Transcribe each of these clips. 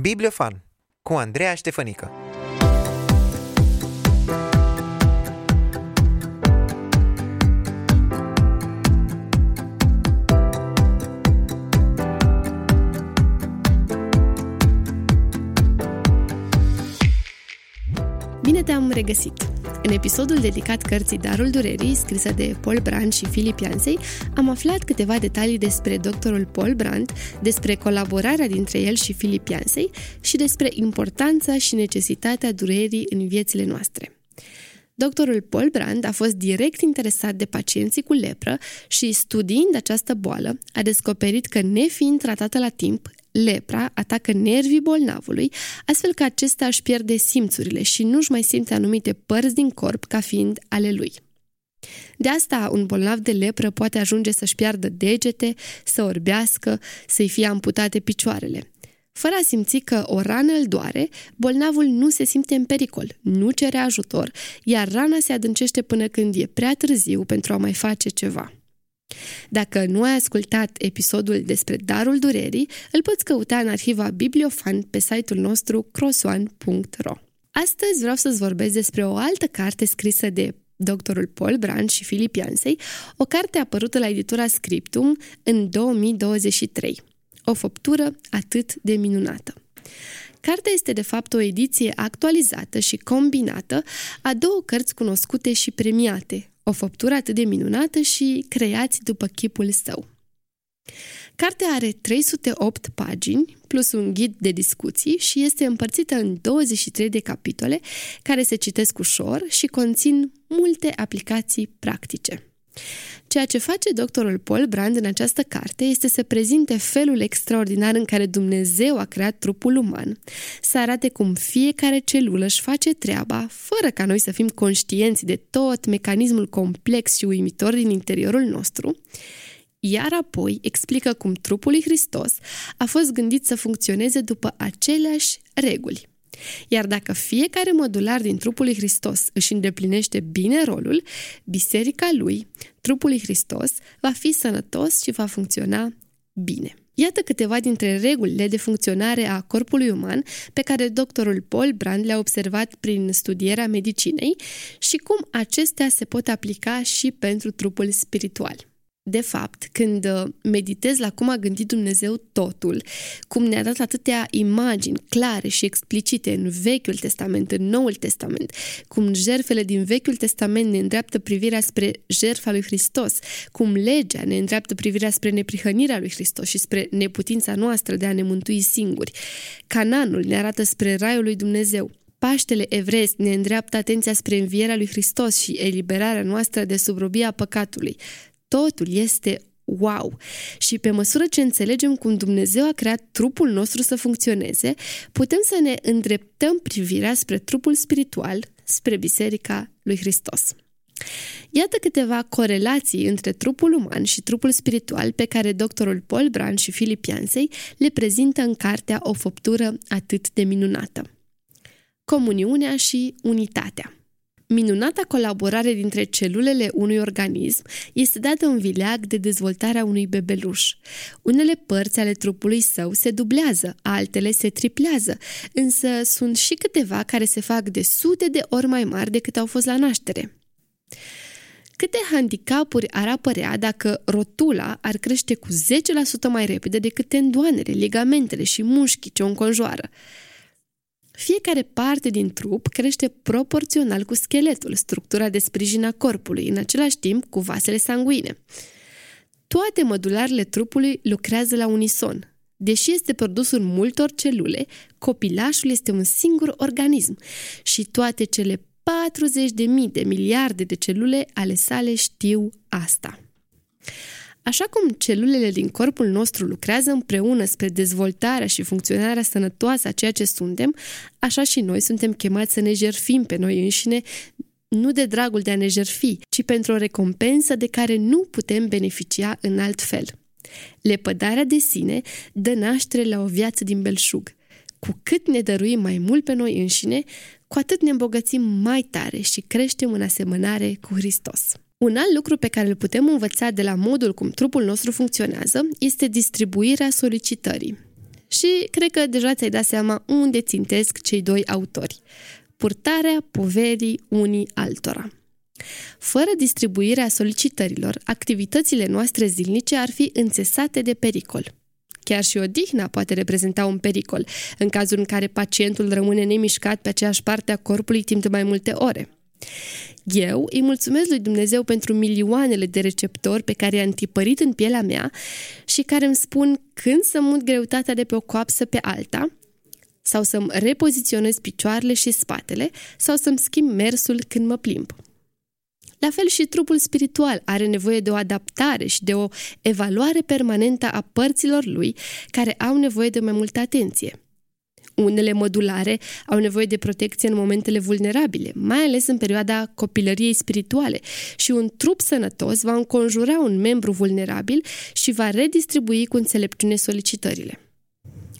Bibliofan cu Andreea Ștefănică Bine te-am regăsit! În episodul dedicat cărții Darul Durerii, scrisă de Paul Brandt și Philip Yancey, am aflat câteva detalii despre doctorul Paul Brandt, despre colaborarea dintre el și Philip Yancey și despre importanța și necesitatea durerii în viețile noastre. Doctorul Paul Brand a fost direct interesat de pacienții cu lepră și, studiind această boală, a descoperit că, nefiind tratată la timp, lepra atacă nervii bolnavului, astfel că acesta își pierde simțurile și nu-și mai simte anumite părți din corp ca fiind ale lui. De asta, un bolnav de lepră poate ajunge să-și piardă degete, să orbească, să-i fie amputate picioarele. Fără a simți că o rană îl doare, bolnavul nu se simte în pericol, nu cere ajutor, iar rana se adâncește până când e prea târziu pentru a mai face ceva. Dacă nu ai ascultat episodul despre Darul Durerii, îl poți căuta în arhiva Bibliofan pe site-ul nostru crossone.ro. Astăzi vreau să-ți vorbesc despre o altă carte scrisă de doctorul Paul Brand și Filip Yancey, o carte apărută la editura Scriptum în 2023. O făptură atât de minunată. Cartea este de fapt o ediție actualizată și combinată a două cărți cunoscute și premiate, o făptură atât de minunată și creați după chipul său. Cartea are 308 pagini, plus un ghid de discuții și este împărțită în 23 de capitole care se citesc ușor și conțin multe aplicații practice. Ceea ce face doctorul Paul Brand în această carte este să prezinte felul extraordinar în care Dumnezeu a creat trupul uman, să arate cum fiecare celulă își face treaba, fără ca noi să fim conștienți de tot mecanismul complex și uimitor din interiorul nostru, iar apoi explică cum trupul lui Hristos a fost gândit să funcționeze după aceleași reguli. Iar dacă fiecare modular din trupul lui Hristos își îndeplinește bine rolul, biserica lui, trupul lui Hristos, va fi sănătos și va funcționa bine. Iată câteva dintre regulile de funcționare a corpului uman pe care doctorul Paul Brand le-a observat prin studierea medicinei și cum acestea se pot aplica și pentru trupul spiritual. De fapt, când uh, meditez la cum a gândit Dumnezeu totul, cum ne-a dat atâtea imagini clare și explicite în Vechiul Testament, în Noul Testament, cum jerfele din Vechiul Testament ne îndreaptă privirea spre jertfa lui Hristos, cum legea ne îndreaptă privirea spre neprihănirea lui Hristos și spre neputința noastră de a ne mântui singuri. Cananul ne arată spre raiul lui Dumnezeu. Paștele evresc ne îndreaptă atenția spre învierea lui Hristos și eliberarea noastră de subrobia păcatului. Totul este wow! Și pe măsură ce înțelegem cum Dumnezeu a creat trupul nostru să funcționeze, putem să ne îndreptăm privirea spre trupul spiritual, spre Biserica lui Hristos. Iată câteva corelații între trupul uman și trupul spiritual pe care doctorul Paul Brand și Philip Yancey le prezintă în cartea O făptură atât de minunată. Comuniunea și unitatea. Minunata colaborare dintre celulele unui organism este dată în vileag de dezvoltarea unui bebeluș. Unele părți ale trupului său se dublează, altele se triplează, însă sunt și câteva care se fac de sute de ori mai mari decât au fost la naștere. Câte handicapuri ar apărea dacă rotula ar crește cu 10% mai repede decât tendoanele, ligamentele și mușchii ce o înconjoară? Fiecare parte din trup crește proporțional cu scheletul, structura de sprijin a corpului, în același timp cu vasele sanguine. Toate modularele trupului lucrează la unison. Deși este produsul multor celule, copilașul este un singur organism și toate cele 40 de mii de miliarde de celule ale sale știu asta. Așa cum celulele din corpul nostru lucrează împreună spre dezvoltarea și funcționarea sănătoasă a ceea ce suntem, așa și noi suntem chemați să ne jerfim pe noi înșine, nu de dragul de a ne jerfi, ci pentru o recompensă de care nu putem beneficia în alt fel. Lepădarea de sine dă naștere la o viață din belșug. Cu cât ne dăruim mai mult pe noi înșine, cu atât ne îmbogățim mai tare și creștem în asemănare cu Hristos. Un alt lucru pe care îl putem învăța de la modul cum trupul nostru funcționează este distribuirea solicitării. Și cred că deja ți-ai dat seama unde țintesc cei doi autori. Purtarea poverii unii altora. Fără distribuirea solicitărilor, activitățile noastre zilnice ar fi înțesate de pericol. Chiar și odihna poate reprezenta un pericol, în cazul în care pacientul rămâne nemișcat pe aceeași parte a corpului timp de mai multe ore. Eu îi mulțumesc lui Dumnezeu pentru milioanele de receptori pe care i-a întipărit în pielea mea și care îmi spun când să mut greutatea de pe o coapsă pe alta, sau să-mi repoziționez picioarele și spatele, sau să-mi schimb mersul când mă plimb. La fel și trupul spiritual are nevoie de o adaptare și de o evaluare permanentă a părților lui care au nevoie de mai multă atenție. Unele modulare au nevoie de protecție în momentele vulnerabile, mai ales în perioada copilăriei spirituale și un trup sănătos va înconjura un membru vulnerabil și va redistribui cu înțelepciune solicitările.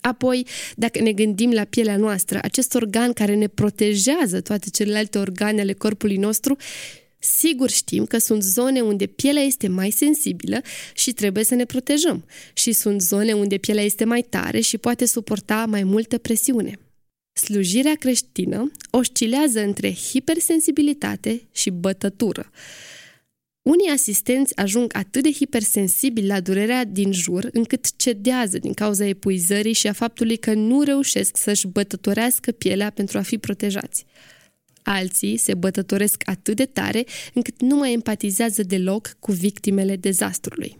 Apoi, dacă ne gândim la pielea noastră, acest organ care ne protejează toate celelalte organe ale corpului nostru, Sigur știm că sunt zone unde pielea este mai sensibilă și trebuie să ne protejăm și sunt zone unde pielea este mai tare și poate suporta mai multă presiune. Slujirea creștină oscilează între hipersensibilitate și bătătură. Unii asistenți ajung atât de hipersensibili la durerea din jur încât cedează din cauza epuizării și a faptului că nu reușesc să-și bătătorească pielea pentru a fi protejați. Alții se bătătoresc atât de tare încât nu mai empatizează deloc cu victimele dezastrului.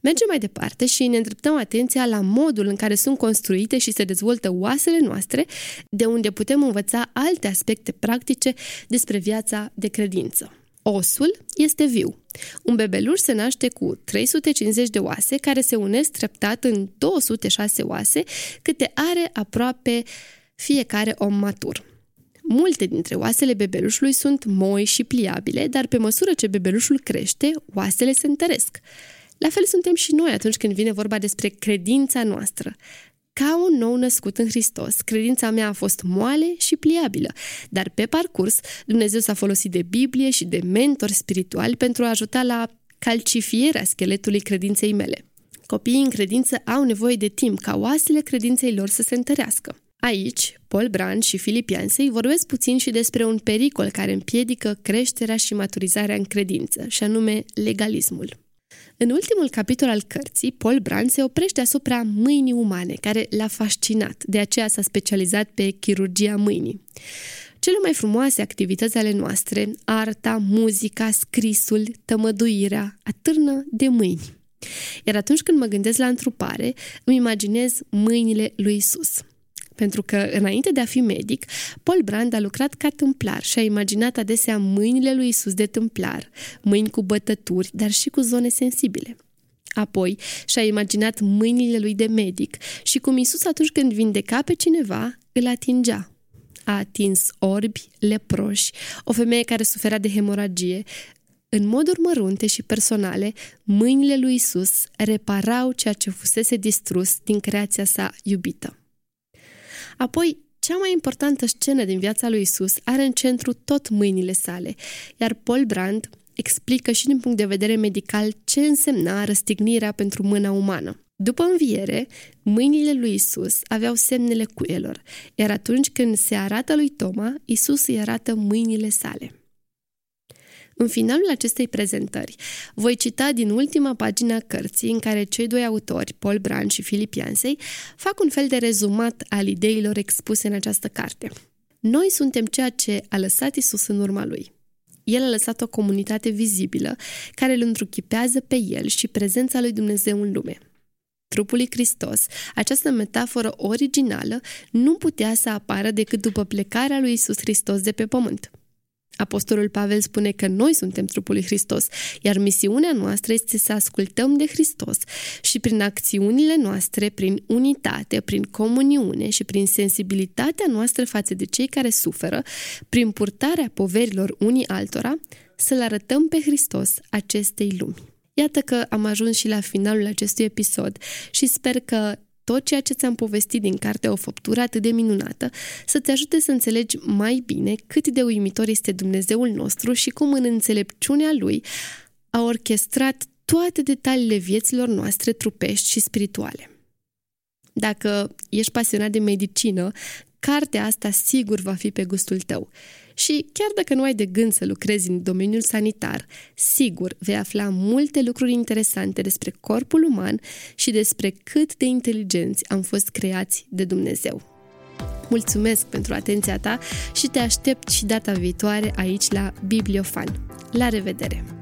Mergem mai departe și ne îndreptăm atenția la modul în care sunt construite și se dezvoltă oasele noastre, de unde putem învăța alte aspecte practice despre viața de credință. Osul este viu. Un bebeluș se naște cu 350 de oase care se unesc treptat în 206 oase, câte are aproape fiecare om matur. Multe dintre oasele bebelușului sunt moi și pliabile, dar pe măsură ce bebelușul crește, oasele se întăresc. La fel suntem și noi atunci când vine vorba despre credința noastră. Ca un nou născut în Hristos, credința mea a fost moale și pliabilă, dar pe parcurs Dumnezeu s-a folosit de Biblie și de mentori spirituali pentru a ajuta la calcifierea scheletului credinței mele. Copiii în credință au nevoie de timp ca oasele credinței lor să se întărească. Aici, Paul Brand și Filip Iansei vorbesc puțin și despre un pericol care împiedică creșterea și maturizarea în credință, și anume legalismul. În ultimul capitol al cărții, Paul Brand se oprește asupra mâinii umane, care l-a fascinat, de aceea s-a specializat pe chirurgia mâinii. Cele mai frumoase activități ale noastre, arta, muzica, scrisul, tămăduirea, atârnă de mâini. Iar atunci când mă gândesc la întrupare, îmi imaginez mâinile lui Isus – pentru că, înainte de a fi medic, Paul Brand a lucrat ca tâmplar și a imaginat adesea mâinile lui Isus de tâmplar, mâini cu bătături, dar și cu zone sensibile. Apoi și-a imaginat mâinile lui de medic și cum Isus atunci când vindeca pe cineva, îl atingea. A atins orbi, leproși, o femeie care suferea de hemoragie. În moduri mărunte și personale, mâinile lui Isus reparau ceea ce fusese distrus din creația sa iubită. Apoi, cea mai importantă scenă din viața lui Isus are în centru tot mâinile sale, iar Paul Brand explică și din punct de vedere medical ce însemna răstignirea pentru mâna umană. După înviere, mâinile lui Isus aveau semnele cuielor, iar atunci când se arată lui Toma, Isus îi arată mâinile sale. În finalul acestei prezentări, voi cita din ultima pagină a cărții în care cei doi autori, Paul Brand și Philip Yancey, fac un fel de rezumat al ideilor expuse în această carte. Noi suntem ceea ce a lăsat Isus în urma lui. El a lăsat o comunitate vizibilă care îl întruchipează pe el și prezența lui Dumnezeu în lume. Trupul lui Hristos, această metaforă originală, nu putea să apară decât după plecarea lui Isus Hristos de pe pământ. Apostolul Pavel spune că noi suntem trupul lui Hristos, iar misiunea noastră este să ascultăm de Hristos și prin acțiunile noastre, prin unitate, prin comuniune și prin sensibilitatea noastră față de cei care suferă, prin purtarea poverilor unii altora, să-L arătăm pe Hristos acestei lumi. Iată că am ajuns și la finalul acestui episod și sper că tot ceea ce ți-am povestit din cartea O făptură atât de minunată, să te ajute să înțelegi mai bine cât de uimitor este Dumnezeul nostru și cum în înțelepciunea Lui a orchestrat toate detaliile vieților noastre trupești și spirituale. Dacă ești pasionat de medicină, cartea asta sigur va fi pe gustul tău. Și chiar dacă nu ai de gând să lucrezi în domeniul sanitar, sigur vei afla multe lucruri interesante despre corpul uman și despre cât de inteligenți am fost creați de Dumnezeu. Mulțumesc pentru atenția ta și te aștept și data viitoare aici la Bibliofan. La revedere!